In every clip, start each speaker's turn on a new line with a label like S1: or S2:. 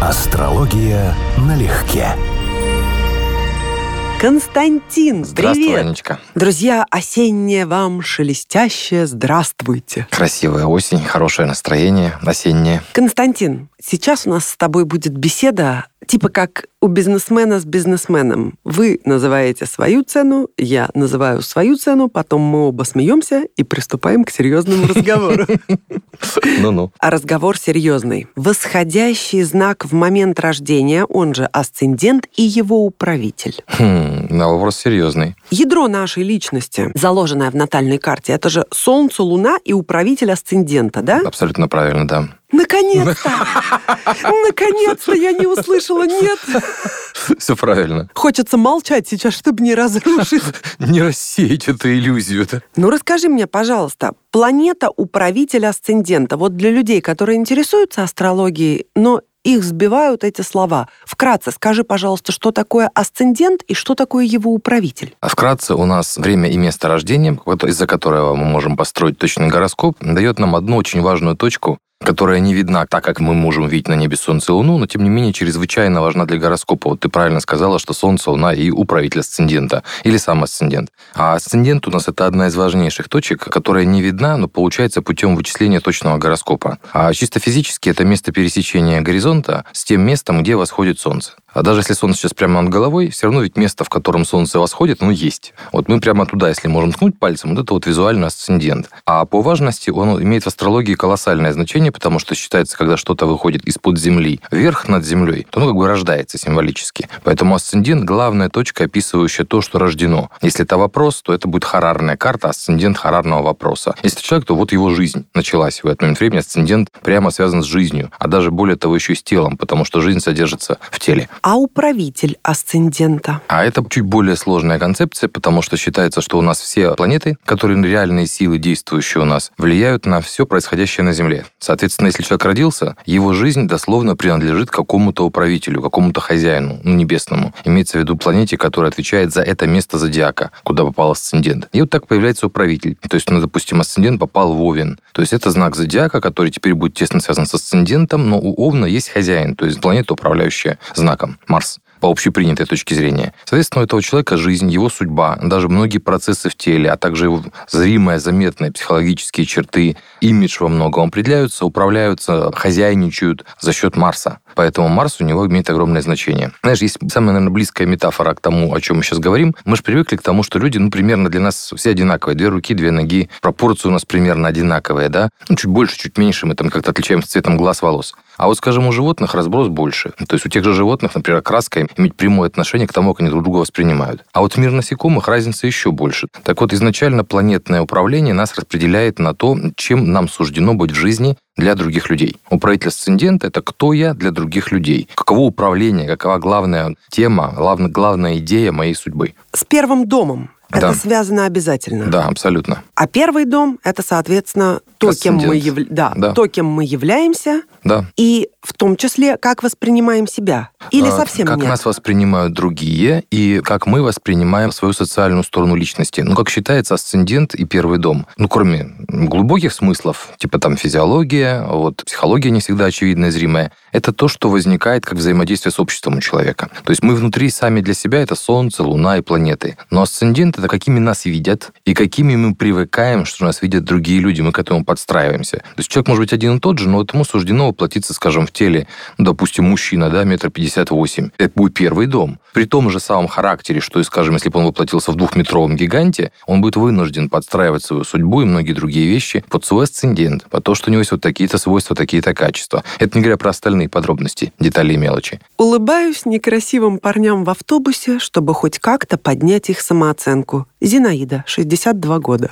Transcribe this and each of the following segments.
S1: Астрология налегке.
S2: Константин,
S3: Здравствуй,
S2: привет!
S3: Анечка.
S2: Друзья, осеннее вам шелестящее, здравствуйте.
S3: Красивая осень, хорошее настроение, осеннее.
S2: Константин, сейчас у нас с тобой будет беседа типа как у бизнесмена с бизнесменом. Вы называете свою цену, я называю свою цену, потом мы оба смеемся и приступаем к серьезному разговору.
S3: Ну-ну.
S2: А разговор серьезный. Восходящий знак в момент рождения, он же асцендент и его управитель.
S3: Хм, на вопрос серьезный.
S2: Ядро нашей личности, заложенное в натальной карте, это же Солнце, Луна и управитель асцендента, да?
S3: Абсолютно правильно, да.
S2: Наконец-то! Наконец-то я не услышала «нет».
S3: Все правильно.
S2: Хочется молчать сейчас, чтобы не разрушить.
S3: Не рассеять эту иллюзию-то.
S2: Ну, расскажи мне, пожалуйста, планета управитель асцендента. Вот для людей, которые интересуются астрологией, но их сбивают эти слова. Вкратце скажи, пожалуйста, что такое асцендент и что такое его управитель?
S3: А вкратце у нас время и место рождения, из-за которого мы можем построить точный гороскоп, дает нам одну очень важную точку, которая не видна так, как мы можем видеть на небе Солнце и Луну, но тем не менее чрезвычайно важна для гороскопа. Вот ты правильно сказала, что Солнце, Луна и управитель асцендента, или сам асцендент. А асцендент у нас это одна из важнейших точек, которая не видна, но получается путем вычисления точного гороскопа. А чисто физически это место пересечения горизонта с тем местом, где восходит Солнце. А даже если Солнце сейчас прямо над головой, все равно ведь место, в котором Солнце восходит, оно есть. Вот мы прямо туда, если можем ткнуть пальцем, вот это вот визуальный асцендент. А по важности он имеет в астрологии колоссальное значение, потому что считается, когда что-то выходит из-под земли вверх над землей, то оно как бы рождается символически. Поэтому асцендент – главная точка, описывающая то, что рождено. Если это вопрос, то это будет харарная карта, асцендент харарного вопроса. Если человек, то вот его жизнь началась в этот момент времени. Асцендент прямо связан с жизнью, а даже более того еще и с телом, потому что жизнь содержится в теле.
S2: А управитель асцендента?
S3: А это чуть более сложная концепция, потому что считается, что у нас все планеты, которые реальные силы, действующие у нас, влияют на все происходящее на Земле. Соответственно, если человек родился, его жизнь дословно принадлежит какому-то управителю, какому-то хозяину, ну, небесному. Имеется в виду планете, которая отвечает за это место зодиака, куда попал асцендент. И вот так появляется управитель. То есть, ну, допустим, асцендент попал в Овен. То есть это знак зодиака, который теперь будет тесно связан с асцендентом, но у Овна есть хозяин, то есть планета, управляющая знаком, Марс по общепринятой точке зрения. Соответственно, у этого человека жизнь, его судьба, даже многие процессы в теле, а также его зримые, заметные психологические черты, имидж во многом определяются, управляются, хозяйничают за счет Марса. Поэтому Марс у него имеет огромное значение. Знаешь, есть самая, наверное, близкая метафора к тому, о чем мы сейчас говорим. Мы же привыкли к тому, что люди, ну, примерно для нас все одинаковые. Две руки, две ноги. Пропорции у нас примерно одинаковые, да? Ну, чуть больше, чуть меньше. Мы там как-то отличаемся цветом глаз, волос. А вот, скажем, у животных разброс больше. То есть у тех же животных, например, краска иметь прямое отношение к тому, как они друг друга воспринимают. А вот мир насекомых разница еще больше. Так вот, изначально планетное управление нас распределяет на то, чем нам суждено быть в жизни для других людей. Управитель асцендента – это кто я для других людей. Каково управление, какова главная тема, главная, главная идея моей судьбы.
S2: С первым домом. Это
S3: Да.
S2: связано обязательно.
S3: Да, абсолютно.
S2: А первый дом это, соответственно, то, кем мы, яв- да,
S3: Да.
S2: то, кем мы являемся,
S3: Да.
S2: и в том числе, как воспринимаем себя. Или
S3: А,
S2: совсем
S3: Как
S2: нет.
S3: нас воспринимают другие, и как мы воспринимаем свою социальную сторону личности. Ну, как считается, асцендент и первый дом. Ну, кроме глубоких смыслов, типа там физиология, вот психология не всегда очевидная, зримая, это то, что возникает как взаимодействие с обществом у человека. То есть мы внутри сами для себя это Солнце, Луна и планеты. Но асцендент это какими нас видят и какими мы привыкаем, что нас видят другие люди, мы к этому подстраиваемся. То есть человек может быть один и тот же, но вот ему суждено воплотиться, скажем, в теле, ну, допустим, мужчина, да, метр пятьдесят восемь. Это будет первый дом. При том же самом характере, что скажем, если бы он воплотился в двухметровом гиганте, он будет вынужден подстраивать свою судьбу и многие другие вещи под свой асцендент, под то, что у него есть вот такие-то свойства, такие-то качества. Это не говоря про остальные подробности, детали и мелочи.
S2: Улыбаюсь некрасивым парням в автобусе, чтобы хоть как-то поднять их самооценку. Зинаида, 62 года.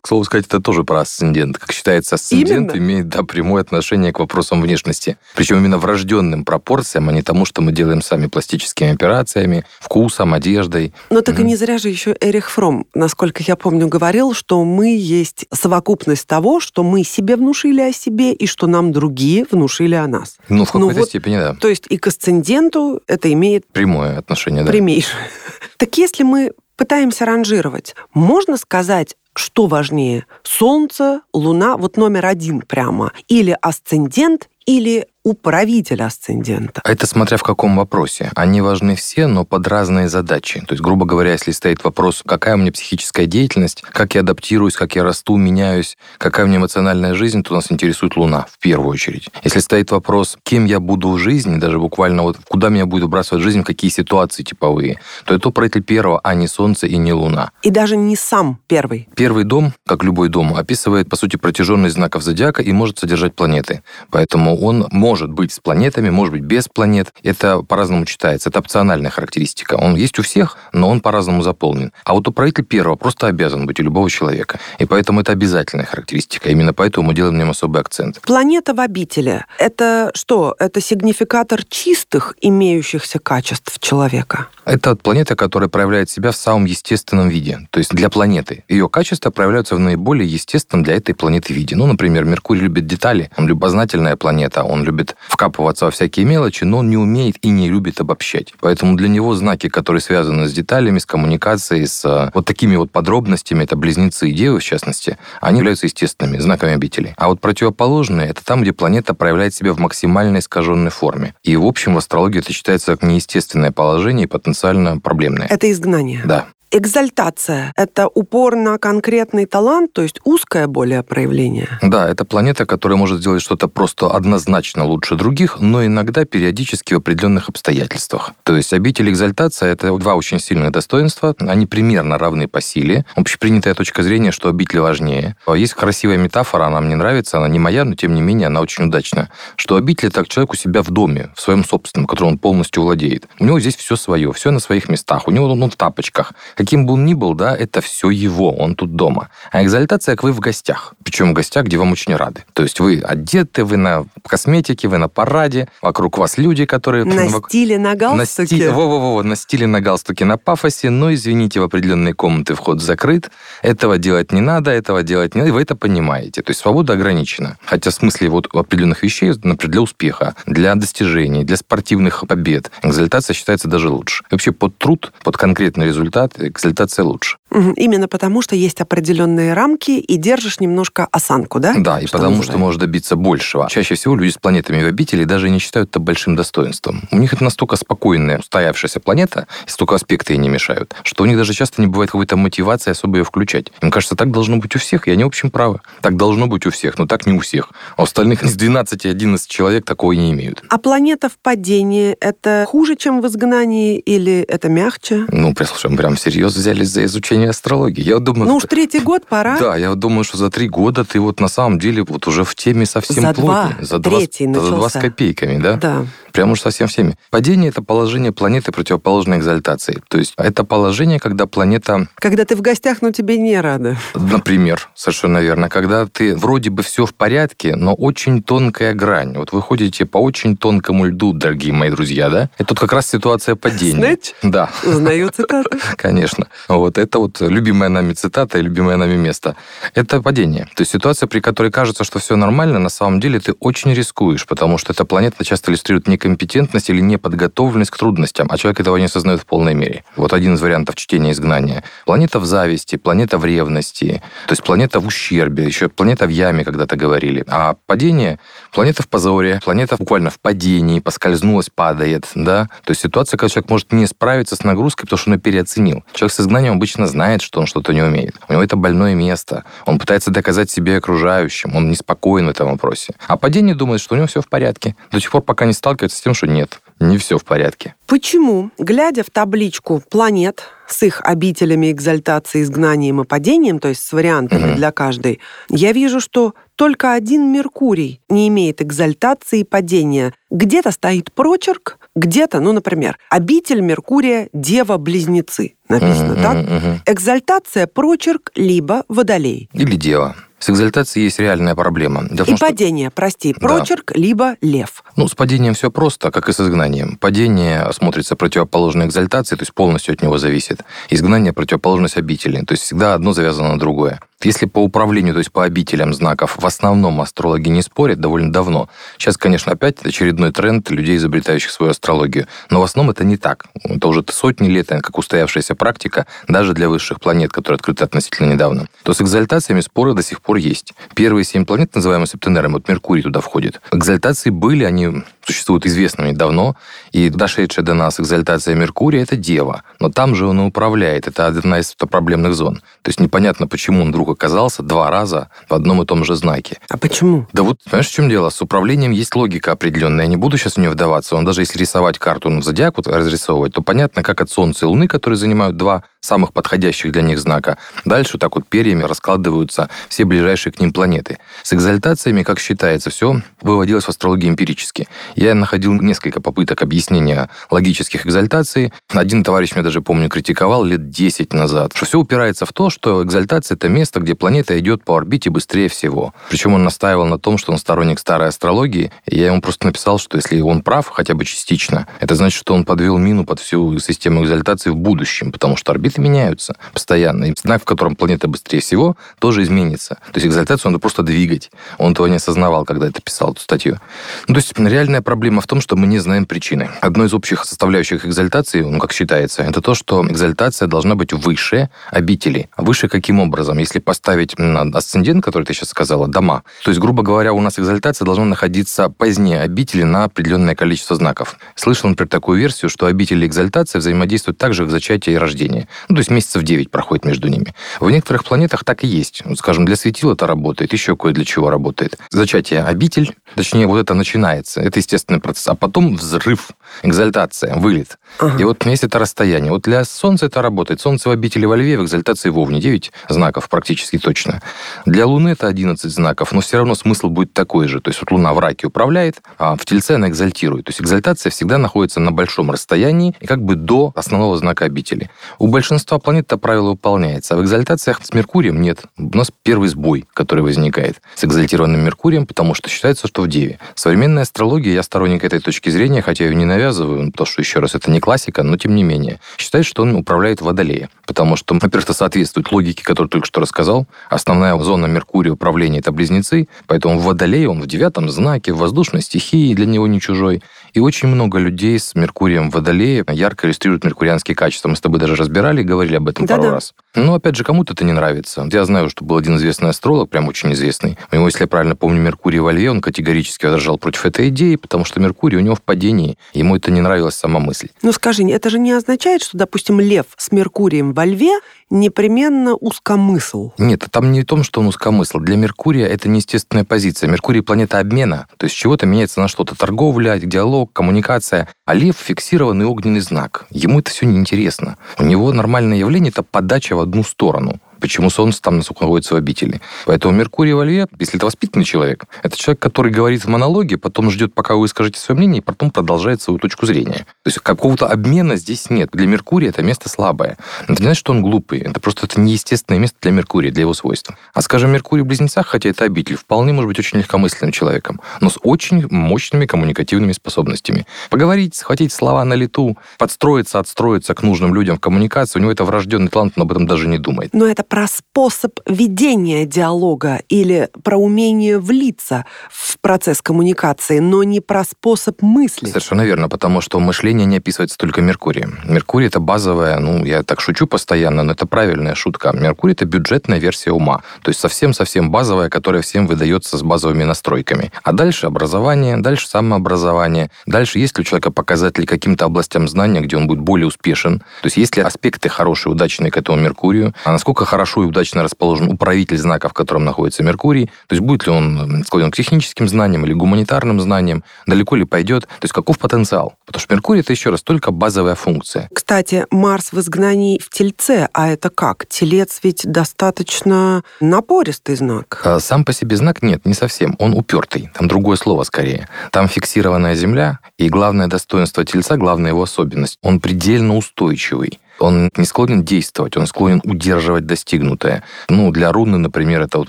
S3: К слову сказать, это тоже про асцендент. Как считается, асцендент
S2: Именно.
S3: имеет да, прямое отношение к вопросам внешности. Причем именно врожденным пропорциям, а не тому, что мы делаем сами пластическими операциями, вкусом, одеждой.
S2: Но так и
S3: Мгм.
S2: не зря же еще Эрих Фром, насколько я помню, говорил, что мы есть совокупность того, что мы себе внушили о себе и что нам другие внушили о нас.
S3: Ну, в
S2: Ну
S3: какой-то
S2: вот-
S3: степени, да.
S2: То есть и к асценденту это имеет
S3: Прямое отношение, да.
S2: прямейшее. Так если мы пытаемся ранжировать, можно сказать, что важнее? Солнце, Луна, вот номер один прямо. Или асцендент, или управитель асцендента.
S3: Это смотря в каком вопросе. Они важны все, но под разные задачи. То есть, грубо говоря, если стоит вопрос, какая у меня психическая деятельность, как я адаптируюсь, как я расту, меняюсь, какая у меня эмоциональная жизнь, то нас интересует Луна в первую очередь. Если стоит вопрос, кем я буду в жизни, даже буквально вот куда меня будет выбрасывать жизнь, в какие ситуации типовые, то это управитель первого, а не Солнце и не Луна.
S2: И даже не сам первый.
S3: Первый дом, как любой дом, описывает, по сути, протяженность знаков зодиака и может содержать планеты. Поэтому он может может быть с планетами, может быть без планет. Это по-разному читается. Это опциональная характеристика. Он есть у всех, но он по-разному заполнен. А вот управитель первого просто обязан быть у любого человека. И поэтому это обязательная характеристика. Именно поэтому мы делаем на нем особый акцент.
S2: Планета в обители – это что? Это сигнификатор чистых, имеющихся качеств человека?
S3: Это планета, которая проявляет себя в самом естественном виде. То есть для планеты. Ее качества проявляются в наиболее естественном для этой планеты виде. Ну, например, Меркурий любит детали. Он любознательная планета. Он любит любит вкапываться во всякие мелочи, но он не умеет и не любит обобщать. Поэтому для него знаки, которые связаны с деталями, с коммуникацией, с э, вот такими вот подробностями, это близнецы и девы, в частности, они являются естественными знаками обителей. А вот противоположные — это там, где планета проявляет себя в максимально искаженной форме. И, в общем, в астрологии это считается как неестественное положение и потенциально проблемное.
S2: Это изгнание.
S3: Да.
S2: Экзальтация – это упор на конкретный талант, то есть узкое более проявление?
S3: Да, это планета, которая может сделать что-то просто однозначно лучше других, но иногда периодически в определенных обстоятельствах. То есть обитель экзальтация – это два очень сильных достоинства, они примерно равны по силе. Общепринятая точка зрения, что обитель важнее. Есть красивая метафора, она мне нравится, она не моя, но тем не менее она очень удачная, что обитель – это человек у себя в доме, в своем собственном, которым он полностью владеет. У него здесь все свое, все на своих местах, у него он в тапочках, каким бы он ни был, да, это все его, он тут дома. А экзальтация, как вы в гостях. Причем в гостях, где вам очень рады. То есть вы одеты, вы на косметике, вы на параде, вокруг вас люди, которые...
S2: На стиле, на галстуке.
S3: На, Во-во-во, на стиле, на галстуке, на пафосе, но, извините, в определенные комнаты вход закрыт, этого делать не надо, этого делать не надо, и вы это понимаете. То есть свобода ограничена. Хотя в смысле вот определенных вещей, например, для успеха, для достижений, для спортивных побед, экзальтация считается даже лучше. И вообще под труд, под конкретный результат экзальтация лучше.
S2: Именно потому, что есть определенные рамки и держишь немножко осанку, да?
S3: Да, и что потому, что можешь добиться большего. Чаще всего люди с планетами в обители даже не считают это большим достоинством. У них это настолько спокойная, устоявшаяся планета, и столько аспекты ей не мешают, что у них даже часто не бывает какой-то мотивации особо ее включать. Им кажется, так должно быть у всех, и они, в общем, правы. Так должно быть у всех, но так не у всех. А остальных из 12-11 человек такого не имеют.
S2: А планета в падении – это хуже, чем в изгнании, или это мягче?
S3: Ну, прям, прям серьезно взялись за изучение астрологии. Я думаю,
S2: ну уж третий год пора.
S3: Да, я думаю, что за три года ты вот на самом деле вот уже в теме совсем
S2: за
S3: плотно.
S2: Два. За два. Третий
S3: за два с копейками, да?
S2: Да.
S3: Прям уж совсем всеми. Падение – это положение планеты противоположной экзальтации. То есть это положение, когда планета...
S2: Когда ты в гостях, но тебе не рады.
S3: Например, совершенно верно. Когда ты вроде бы все в порядке, но очень тонкая грань. Вот вы ходите по очень тонкому льду, дорогие мои друзья, да? Это тут как раз ситуация падения.
S2: Знаете?
S3: Да.
S2: Узнаю цитату.
S3: Конечно. Вот это вот любимая нами цитата и любимое нами место. Это падение. То есть ситуация, при которой кажется, что все нормально, на самом деле ты очень рискуешь, потому что эта планета часто иллюстрирует некомпетентность или неподготовленность к трудностям, а человек этого не осознает в полной мере. Вот один из вариантов чтения изгнания. Планета в зависти, планета в ревности, то есть планета в ущербе, еще планета в яме, когда-то говорили. А падение – планета в позоре, планета буквально в падении, поскользнулась, падает, да. То есть ситуация, когда человек может не справиться с нагрузкой, потому что он ее переоценил. Человек с изгнанием обычно знает, что он что-то не умеет. У него это больное место. Он пытается доказать себе окружающим. Он неспокоен в этом вопросе. А падение думает, что у него все в порядке. До тех пор, пока не сталкивается с тем, что нет, не все в порядке.
S2: Почему, глядя в табличку планет с их обителями экзальтации, изгнанием и падением, то есть с вариантами угу. для каждой, я вижу, что только один Меркурий не имеет экзальтации и падения. Где-то стоит прочерк, где-то, ну, например, обитель Меркурия Дева-близнецы написано, угу, так? Угу. Экзальтация, прочерк, либо водолей.
S3: Или Дева. С экзальтацией есть реальная проблема.
S2: Дело и том, падение, что... прости, прочерк, да. либо лев.
S3: Ну, с падением все просто, как и с изгнанием. Падение смотрится противоположной экзальтации, то есть полностью от него зависит. Изгнание – противоположность обители, то есть всегда одно завязано на другое. Если по управлению, то есть по обителям знаков, в основном астрологи не спорят довольно давно. Сейчас, конечно, опять очередной тренд людей, изобретающих свою астрологию. Но в основном это не так. Это уже сотни лет, как устоявшаяся практика, даже для высших планет, которые открыты относительно недавно. То с экзальтациями споры до сих пор есть. Первые семь планет, называемые септенерами, вот Меркурий туда входит. Экзальтации были, они существуют известными давно, и дошедшая до нас экзальтация Меркурия – это Дева. Но там же он и управляет. Это одна из проблемных зон. То есть непонятно, почему он вдруг оказался два раза в одном и том же знаке.
S2: А почему?
S3: Да вот, понимаешь, в чем дело? С управлением есть логика определенная. Я не буду сейчас в нее вдаваться. Он даже если рисовать карту ну, зодиак, вот разрисовывать, то понятно, как от Солнца и Луны, которые занимают два самых подходящих для них знака. Дальше так вот перьями раскладываются все ближайшие к ним планеты. С экзальтациями, как считается, все выводилось в астрологии эмпирически. Я находил несколько попыток объяснения логических экзальтаций. Один товарищ меня даже, помню, критиковал лет 10 назад, что все упирается в то, что экзальтация — это место, где планета идет по орбите быстрее всего. Причем он настаивал на том, что он сторонник старой астрологии, и я ему просто написал, что если он прав, хотя бы частично, это значит, что он подвел мину под всю систему экзальтации в будущем, потому что орбиты меняются постоянно. И знак, в котором планета быстрее всего, тоже изменится. То есть экзальтацию надо просто двигать. Он этого не осознавал, когда это писал, эту статью. Ну, то есть реальная проблема в том, что мы не знаем причины. Одной из общих составляющих экзальтации, ну, как считается, это то, что экзальтация должна быть выше обители. Выше каким образом? Если поставить асцендент, который ты сейчас сказала, дома, то есть, грубо говоря, у нас экзальтация должна находиться позднее обители на определенное количество знаков. Слышал, например, такую версию, что обители экзальтации взаимодействуют также в зачатии и рождении. Ну, то есть месяцев 9 проходит между ними. В некоторых планетах так и есть. Скажем, для светила это работает, еще кое для чего работает. Зачатие обитель, точнее, вот это начинается. Это естественный процесс. А потом взрыв, экзальтация, вылет. Ага. И вот есть это расстояние. Вот для Солнца это работает. Солнце в обители во Льве, в экзальтации в Овне. 9 знаков практически точно. Для Луны это 11 знаков, но все равно смысл будет такой же. То есть вот Луна в раке управляет, а в Тельце она экзальтирует. То есть экзальтация всегда находится на большом расстоянии и как бы до основного знака обители. У большинства планет это правило выполняется, а в экзальтациях с Меркурием нет. У нас первый сбой, который возникает с экзальтированным Меркурием, потому что считается, что в Деве. Современная астрология, я сторонник этой точки зрения, хотя ее не навязываю, потому что, еще раз, это не классика, но тем не менее, считает, что он управляет Водолея. Потому что, во-первых, это соответствует логике, которую только что рассказал. Основная зона Меркурия управления – это близнецы, поэтому в Водолее он в девятом знаке, в воздушной стихии, для него не чужой. И очень много людей с Меркурием в Водолее ярко иллюстрируют меркурианские качества. Мы с тобой даже разбирали и говорили об этом Да-да. пару раз. Но, опять же, кому-то это не нравится. Я знаю, что был один известный астролог, прям очень известный. У него, если я правильно помню, Меркурий во Льве, он категорически возражал против этой идеи, потому что Меркурий у него в падении. Ему это не нравилась сама мысль.
S2: Ну, скажи, это же не означает, что, допустим, Лев с Меркурием во Льве непременно узкомысл.
S3: Нет, там не в том, что он узкомысл. Для Меркурия это неестественная позиция. Меркурий – планета обмена, то есть чего-то меняется на что-то. Торговля, диалог, коммуникация. А Лев – фиксированный огненный знак. Ему это все неинтересно. У него нормальное явление – это подача в одну сторону почему Солнце там находится в обители. Поэтому Меркурий во Льве, если это воспитанный человек, это человек, который говорит в монологе, потом ждет, пока вы скажете свое мнение, и потом продолжает свою точку зрения. То есть какого-то обмена здесь нет. Для Меркурия это место слабое. Это не значит, что он глупый. Это просто это неестественное место для Меркурия, для его свойств. А скажем, Меркурий в Близнецах, хотя это обитель, вполне может быть очень легкомысленным человеком, но с очень мощными коммуникативными способностями. Поговорить, схватить слова на лету, подстроиться, отстроиться к нужным людям в коммуникации, у него это врожденный талант, он об этом даже не думает.
S2: Но это про способ ведения диалога или про умение влиться в процесс коммуникации, но не про способ мысли.
S3: Совершенно верно, потому что мышление не описывается только Меркурием. Меркурий — это базовая, ну, я так шучу постоянно, но это правильная шутка. Меркурий — это бюджетная версия ума, то есть совсем-совсем базовая, которая всем выдается с базовыми настройками. А дальше образование, дальше самообразование, дальше есть ли у человека показатели каким-то областям знания, где он будет более успешен, то есть есть ли аспекты хорошие, удачные к этому Меркурию, а насколько хорошо и удачно расположен управитель знака, в котором находится Меркурий, то есть будет ли он склонен к техническим знаниям или гуманитарным знаниям, далеко ли пойдет, то есть каков потенциал. Потому что Меркурий это еще раз только базовая функция.
S2: Кстати, Марс в изгнании в Тельце, а это как? Телец ведь достаточно напористый знак.
S3: А сам по себе знак нет, не совсем. Он упертый. Там другое слово скорее. Там фиксированная Земля, и главное достоинство Тельца, главная его особенность, он предельно устойчивый. Он не склонен действовать, он склонен удерживать достигнутое. Ну, для руны, например, это вот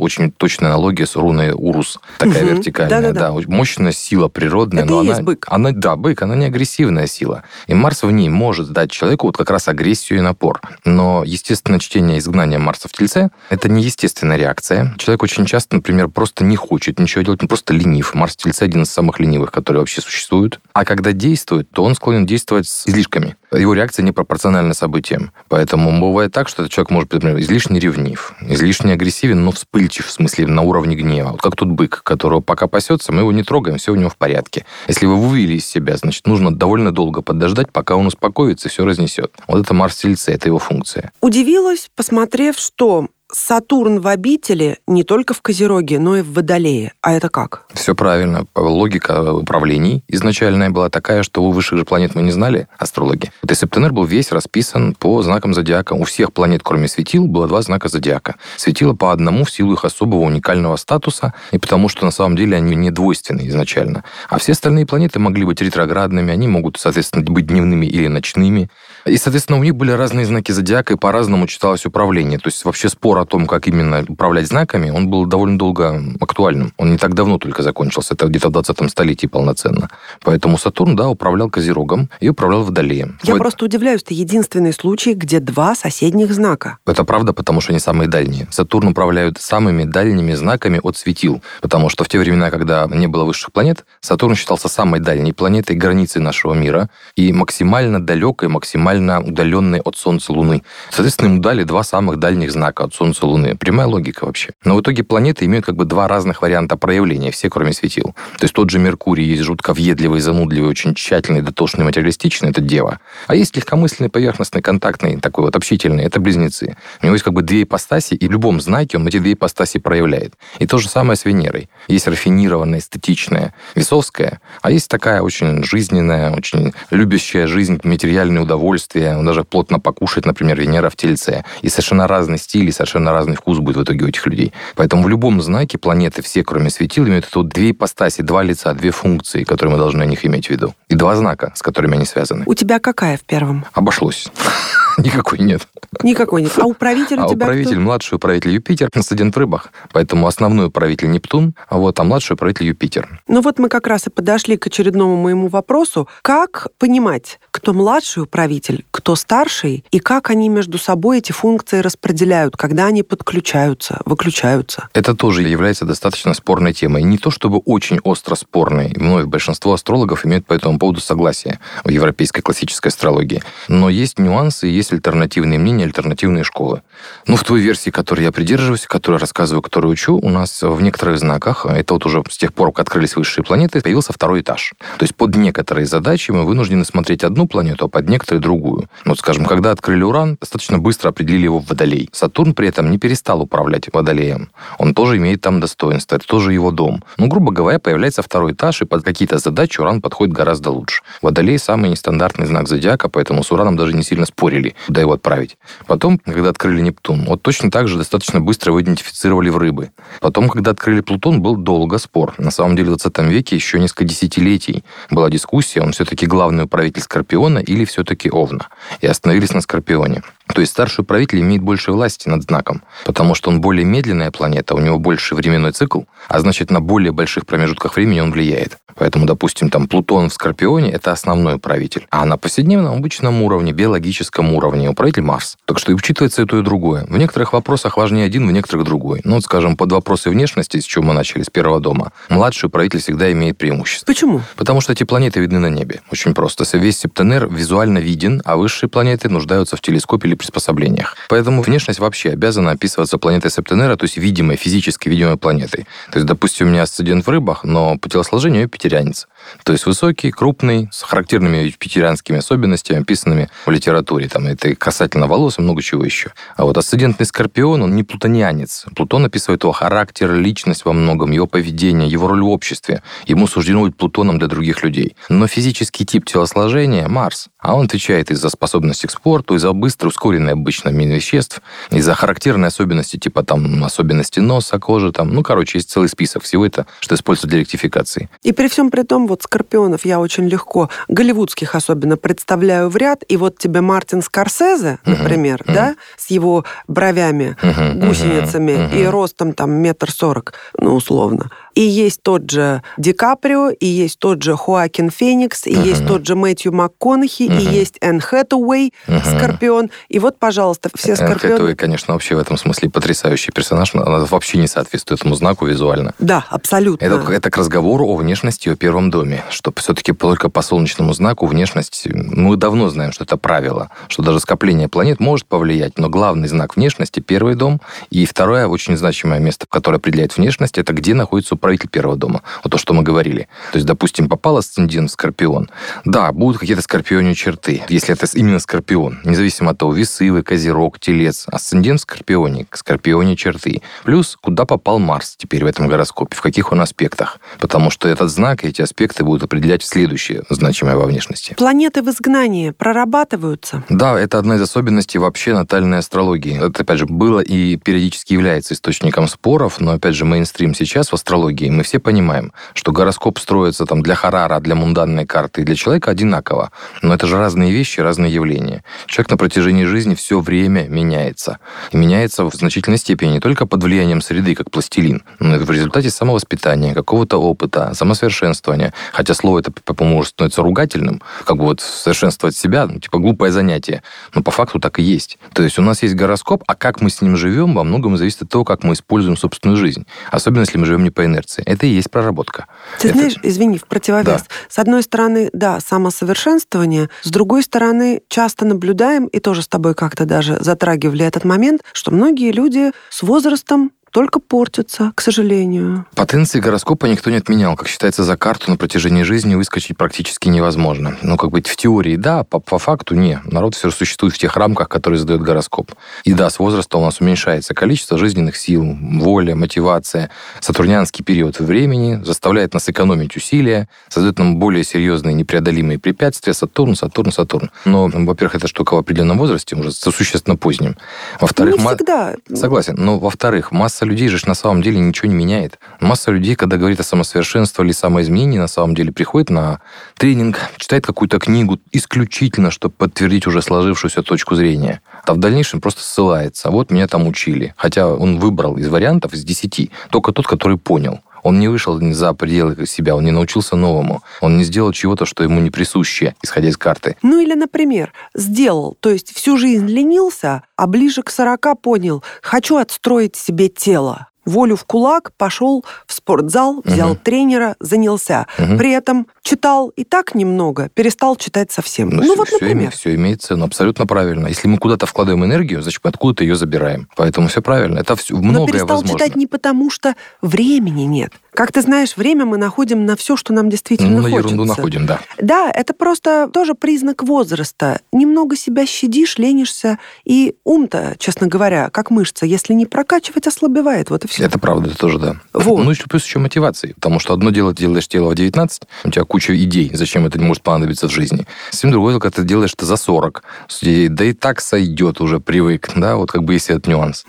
S3: очень точная аналогия с руной Урус. Такая угу. вертикальная, Да-да-да. да. Мощная сила природная.
S2: Это
S3: но она,
S2: бык.
S3: Она, да, бык, она не агрессивная сила. И Марс в ней может дать человеку вот как раз агрессию и напор. Но, естественно, чтение изгнания Марса в Тельце – это неестественная реакция. Человек очень часто, например, просто не хочет ничего делать, он просто ленив. Марс в Тельце – один из самых ленивых, которые вообще существуют. А когда действует, то он склонен действовать с излишками. Его реакция не пропорциональна событиям. Поэтому бывает так, что этот человек может быть, например, излишне ревнив, излишне агрессивен, но вспыльчив, в смысле, на уровне гнева. Вот как тот бык, которого пока пасется, мы его не трогаем, все у него в порядке. Если вы вывели из себя, значит, нужно довольно долго подождать, пока он успокоится и все разнесет. Вот это Марс Тельце, это его функция.
S2: Удивилась, посмотрев, что Сатурн в обители не только в Козероге, но и в Водолее. А это как?
S3: Все правильно. Логика управлений изначальная была такая, что у высших же планет мы не знали, астрологи. Вот Септенер был весь расписан по знакам зодиака. У всех планет, кроме светил, было два знака зодиака. Светило по одному в силу их особого уникального статуса, и потому что на самом деле они не двойственны изначально. А все остальные планеты могли быть ретроградными, они могут, соответственно, быть дневными или ночными. И, соответственно, у них были разные знаки зодиака, и по-разному читалось управление. То есть вообще спор о том, как именно управлять знаками, он был довольно долго актуальным. Он не так давно только закончился, это где-то в 20 столетии полноценно. Поэтому Сатурн, да, управлял Козерогом и управлял Водолеем.
S2: Я вот. просто удивляюсь, это единственный случай, где два соседних знака.
S3: Это правда, потому что они самые дальние. Сатурн управляют самыми дальними знаками от светил, потому что в те времена, когда не было высших планет, Сатурн считался самой дальней планетой, границей нашего мира и максимально далекой, максимально удаленной от Солнца Луны. Соответственно, ему дали два самых дальних знака от Солнца Луны. Прямая логика вообще. Но в итоге планеты имеют как бы два разных варианта проявления, все кроме светил. То есть тот же Меркурий есть жутко въедливый, занудливый, очень тщательный, дотошный, материалистичный, это Дева. А есть легкомысленный, поверхностный, контактный, такой вот общительный, это Близнецы. У него есть как бы две ипостаси, и в любом знаке он эти две ипостаси проявляет. И то же самое с Венерой. Есть рафинированная, эстетичная, весовская, а есть такая очень жизненная, очень любящая жизнь, материальные удовольствия, даже плотно покушать, например, Венера в Тельце. И совершенно разный стиль, и совершенно разный вкус будет в итоге у этих людей. Поэтому в любом знаке планеты, все, кроме светил, имеют это вот две ипостаси, два лица, две функции, которые мы должны о них иметь в виду. И два знака, с которыми они связаны.
S2: У тебя какая в первом?
S3: Обошлось. Никакой нет.
S2: Никакой нет. А управитель у
S3: а
S2: тебя
S3: управитель,
S2: кто?
S3: младший управитель Юпитер, студент в рыбах. Поэтому основной управитель Нептун, а вот а младший управитель Юпитер.
S2: Ну вот мы как раз и подошли к очередному моему вопросу. Как понимать, кто младший управитель, кто старший, и как они между собой эти функции распределяют, когда они подключаются, выключаются?
S3: Это тоже является достаточно спорной темой. Не то чтобы очень остро спорной. Вновь большинство астрологов имеют по этому поводу согласие в европейской классической астрологии. Но есть нюансы, есть альтернативные мнения, альтернативные школы. Ну, в той версии, которой я придерживаюсь, которую рассказываю, которую учу, у нас в некоторых знаках, это вот уже с тех пор, как открылись высшие планеты, появился второй этаж. То есть под некоторые задачи мы вынуждены смотреть одну планету, а под некоторые другую. Ну, вот, скажем, когда открыли Уран, достаточно быстро определили его в Водолей. Сатурн при этом не перестал управлять Водолеем. Он тоже имеет там достоинство, это тоже его дом. Ну, грубо говоря, появляется второй этаж, и под какие-то задачи Уран подходит гораздо лучше. Водолей самый нестандартный знак зодиака, поэтому с Ураном даже не сильно спорили, куда его отправить. Потом, когда открыли Нептун, вот точно так же достаточно быстро его идентифицировали в рыбы. Потом, когда открыли Плутон, был долго спор. На самом деле, в 20 веке еще несколько десятилетий была дискуссия, он все-таки главный управитель Скорпиона или все-таки Овна. И остановились на Скорпионе. То есть старший управитель имеет больше власти над знаком, потому что он более медленная планета, у него больше временной цикл, а значит, на более больших промежутках времени он влияет. Поэтому, допустим, там Плутон в Скорпионе – это основной управитель. А на повседневном обычном уровне, биологическом уровне управитель Марс. Так что и учитывается и то, и другое. В некоторых вопросах важнее один, в некоторых другой. Ну, вот, скажем, под вопросы внешности, с чего мы начали, с первого дома, младший управитель всегда имеет преимущество.
S2: Почему?
S3: Потому что эти планеты видны на небе. Очень просто. Весь Септенер визуально виден, а высшие планеты нуждаются в телескопе или приспособлениях. Поэтому внешность вообще обязана описываться планетой Септенера, то есть видимой, физически видимой планетой. То есть, допустим, у меня асцендент в рыбах, но по телосложению я пятерянец. То есть высокий, крупный, с характерными юпитерианскими особенностями, описанными в литературе. Там это касательно волос и много чего еще. А вот асцендентный скорпион, он не плутонианец. Плутон описывает его характер, личность во многом, его поведение, его роль в обществе. Ему суждено быть Плутоном для других людей. Но физический тип телосложения – Марс. А он отвечает из-за способности к спорту, из-за быстрой, ускоренной обычно обмен веществ, из-за характерной особенности, типа там особенности носа, кожи, там, ну, короче, есть целый список всего это, что используется для ректификации.
S2: И при всем при том, вот вот скорпионов я очень легко, голливудских особенно, представляю в ряд, и вот тебе Мартин Скорсезе, например, uh-huh. да, с его бровями, uh-huh. гусеницами uh-huh. и ростом там метр сорок, ну, условно. И есть тот же Ди Каприо, и есть тот же Хоакин Феникс, и uh-huh. есть тот же Мэтью МакКонахи, uh-huh. и есть Энн Хэтэуэй, uh-huh. Скорпион. И вот, пожалуйста, все Энн Скорпионы... Хэтэуэй,
S3: конечно, вообще в этом смысле потрясающий персонаж. Она вообще не соответствует этому знаку визуально.
S2: Да, абсолютно.
S3: Это, это к разговору о внешности о первом доме, что все-таки только по солнечному знаку внешность... Мы давно знаем, что это правило, что даже скопление планет может повлиять, но главный знак внешности — первый дом, и второе очень значимое место, которое определяет внешность, это где находится правитель первого дома. Вот то, что мы говорили. То есть, допустим, попал асцендент в Скорпион. Да, будут какие-то скорпионе черты, если это именно Скорпион. Независимо от того, весы вы, Козерог, Телец. Асцендент в Скорпионе, Скорпионе черты. Плюс, куда попал Марс теперь в этом гороскопе, в каких он аспектах. Потому что этот знак и эти аспекты будут определять следующее значимое во внешности.
S2: Планеты в изгнании прорабатываются?
S3: Да, это одна из особенностей вообще натальной астрологии. Это, опять же, было и периодически является источником споров, но, опять же, мейнстрим сейчас в астрологии астрологии мы все понимаем, что гороскоп строится там для Харара, для мунданной карты и для человека одинаково. Но это же разные вещи, разные явления. Человек на протяжении жизни все время меняется. И меняется в значительной степени не только под влиянием среды, как пластилин, но и в результате самовоспитания, какого-то опыта, самосовершенствования. Хотя слово это, по-моему, становится ругательным, как бы вот совершенствовать себя, ну, типа глупое занятие. Но по факту так и есть. То есть у нас есть гороскоп, а как мы с ним живем, во многом зависит от того, как мы используем собственную жизнь. Особенно, если мы живем не по инерции инерции. Это и есть проработка.
S2: Ты это... знаешь, извини, в противовес. Да. С одной стороны, да, самосовершенствование. С другой стороны, часто наблюдаем, и тоже с тобой как-то даже затрагивали этот момент, что многие люди с возрастом только портятся, к сожалению.
S3: Потенции гороскопа никто не отменял. Как считается, за карту на протяжении жизни выскочить практически невозможно. Ну, как бы в теории да, по, по факту не. Народ все существует в тех рамках, которые задает гороскоп. И да, с возраста у нас уменьшается количество жизненных сил, воля, мотивация. Сатурнианский период времени заставляет нас экономить усилия, создает нам более серьезные непреодолимые препятствия. Сатурн, Сатурн, Сатурн. Но, во-первых, это штука в определенном возрасте, уже существенно поздним.
S2: Во-вторых, не всегда.
S3: Согласен. Но, во-вторых, масса масса людей же на самом деле ничего не меняет. Масса людей, когда говорит о самосовершенствовании или самоизменении, на самом деле приходит на тренинг, читает какую-то книгу исключительно, чтобы подтвердить уже сложившуюся точку зрения. А в дальнейшем просто ссылается. Вот меня там учили. Хотя он выбрал из вариантов, из десяти, только тот, который понял. Он не вышел за пределы себя, он не научился новому. Он не сделал чего-то, что ему не присуще, исходя из карты.
S2: Ну или, например, сделал, то есть всю жизнь ленился, а ближе к 40 понял, хочу отстроить себе тело волю в кулак, пошел в спортзал, взял угу. тренера, занялся. Угу. При этом читал и так немного, перестал читать совсем.
S3: Ну, ну все, вот, например. Все, имеет, все имеет цену, абсолютно правильно. Если мы куда-то вкладываем энергию, значит, мы откуда-то ее забираем. Поэтому все правильно. Это все, многое
S2: Но перестал
S3: возможно.
S2: читать не потому, что времени нет. Как ты знаешь, время мы находим на все, что нам действительно ну,
S3: на
S2: хочется.
S3: ерунду находим, да.
S2: Да, это просто тоже признак возраста. Немного себя щадишь, ленишься, и ум-то, честно говоря, как мышца, если не прокачивать, ослабевает. Вот и все.
S3: Это правда, это тоже да. Вот. Ну, и плюс еще мотивации. Потому что одно дело, ты делаешь тело в 19, у тебя куча идей, зачем это не может понадобиться в жизни. Совсем другое, когда ты делаешь это за 40. Да и так сойдет, уже привык. Да, вот как бы есть этот нюанс.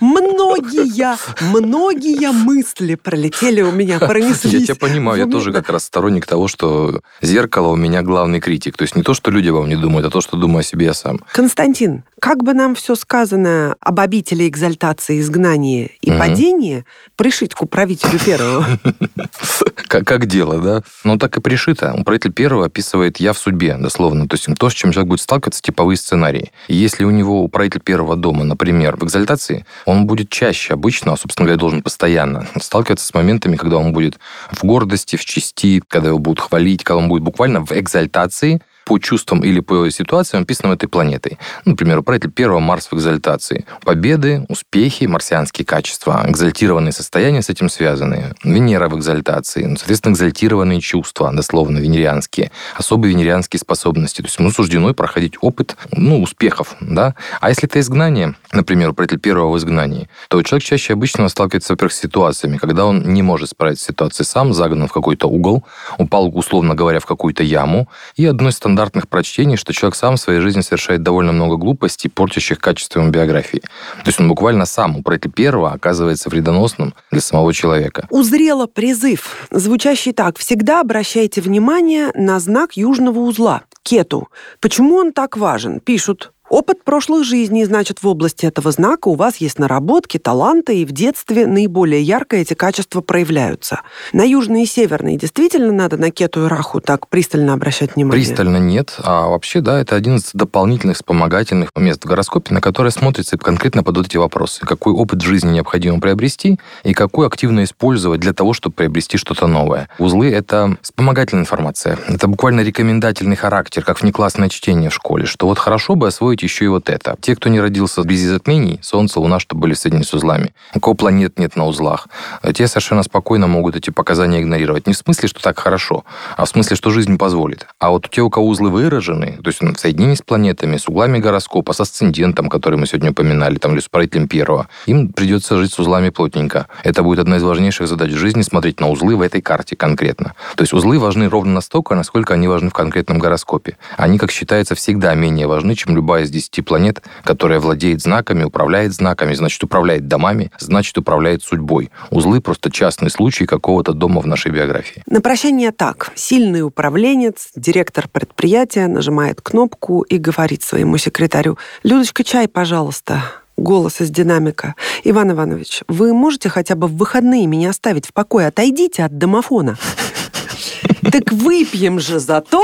S2: Многие, многие мысли пролетели у меня, пронеслись.
S3: Я тебя понимаю, я тоже как раз сторонник того, что зеркало у меня главный критик. То есть не то, что люди вам не думают, а то, что думаю о себе я сам.
S2: Константин, как бы нам все сказанное об обители экзальтации, изгнания и угу. падения пришить к управителю первого?
S3: Как, как дело, да? Ну, так и пришито. Управитель первого описывает «я в судьбе», дословно. То есть то, с чем человек будет сталкиваться, типовые сценарии. И если у него управитель первого дома, например, в экзальтации, он будет чаще обычно, а, собственно говоря, должен постоянно сталкиваться с моментами, когда он будет в гордости, в чести, когда его будут хвалить, когда он будет буквально в экзальтации, по чувствам или по ситуациям, описанным этой планетой. Например, управитель первого Марс в экзальтации. Победы, успехи, марсианские качества, экзальтированные состояния с этим связаны. Венера в экзальтации, ну, соответственно, экзальтированные чувства, дословно, венерианские, особые венерианские способности. То есть ему суждено проходить опыт, ну, успехов, да. А если это изгнание, например, управитель первого в изгнании, то человек чаще обычно сталкивается, во-первых, с ситуациями, когда он не может справиться с ситуацией сам, загнан в какой-то угол, упал, условно говоря, в какую-то яму, и одной стандартной стандартных прочтений, что человек сам в своей жизни совершает довольно много глупостей, портящих качество ему биографии. То есть он буквально сам у Претли Первого оказывается вредоносным для самого человека.
S2: Узрела призыв, звучащий так. Всегда обращайте внимание на знак южного узла – кету. Почему он так важен? Пишут, Опыт прошлых жизней, значит, в области этого знака у вас есть наработки, таланты, и в детстве наиболее ярко эти качества проявляются. На южный и северный действительно надо на кету и раху так пристально обращать внимание?
S3: Пристально нет, а вообще, да, это один из дополнительных вспомогательных мест в гороскопе, на которое смотрится конкретно под вот эти вопросы. Какой опыт жизни необходимо приобрести и какой активно использовать для того, чтобы приобрести что-то новое. Узлы — это вспомогательная информация. Это буквально рекомендательный характер, как внеклассное чтение в школе, что вот хорошо бы освоить еще и вот это. Те, кто не родился без затмений, Солнце, Луна, чтобы были соединены с узлами. У кого планет нет на узлах, те совершенно спокойно могут эти показания игнорировать. Не в смысле, что так хорошо, а в смысле, что жизнь позволит. А вот те, у кого узлы выражены, то есть в соединении с планетами, с углами гороскопа, с асцендентом, который мы сегодня упоминали, там, или с правителем первого, им придется жить с узлами плотненько. Это будет одна из важнейших задач в жизни, смотреть на узлы в этой карте конкретно. То есть узлы важны ровно настолько, насколько они важны в конкретном гороскопе. Они, как считается, всегда менее важны, чем любая из 10 планет, которая владеет знаками, управляет знаками, значит, управляет домами, значит, управляет судьбой. Узлы просто частный случай какого-то дома в нашей биографии.
S2: На прощание так. Сильный управленец, директор предприятия нажимает кнопку и говорит своему секретарю, «Людочка, чай, пожалуйста» голос из динамика. «Иван Иванович, вы можете хотя бы в выходные меня оставить в покое? Отойдите от домофона». Так выпьем же за то,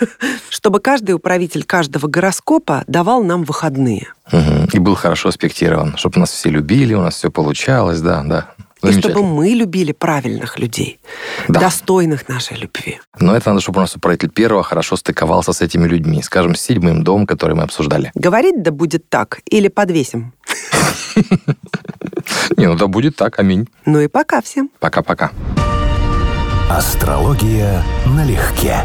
S2: чтобы каждый управитель каждого гороскопа давал нам выходные.
S3: Угу. И был хорошо аспектирован, чтобы нас все любили, у нас все получалось, да, да.
S2: И чтобы мы любили правильных людей, да. достойных нашей любви.
S3: Но это надо, чтобы у нас управитель первого хорошо стыковался с этими людьми. Скажем, с седьмым домом, который мы обсуждали.
S2: Говорить да будет так, или подвесим.
S3: Не, ну да будет так, аминь.
S2: Ну и пока всем.
S3: Пока-пока.
S1: Астрология налегке.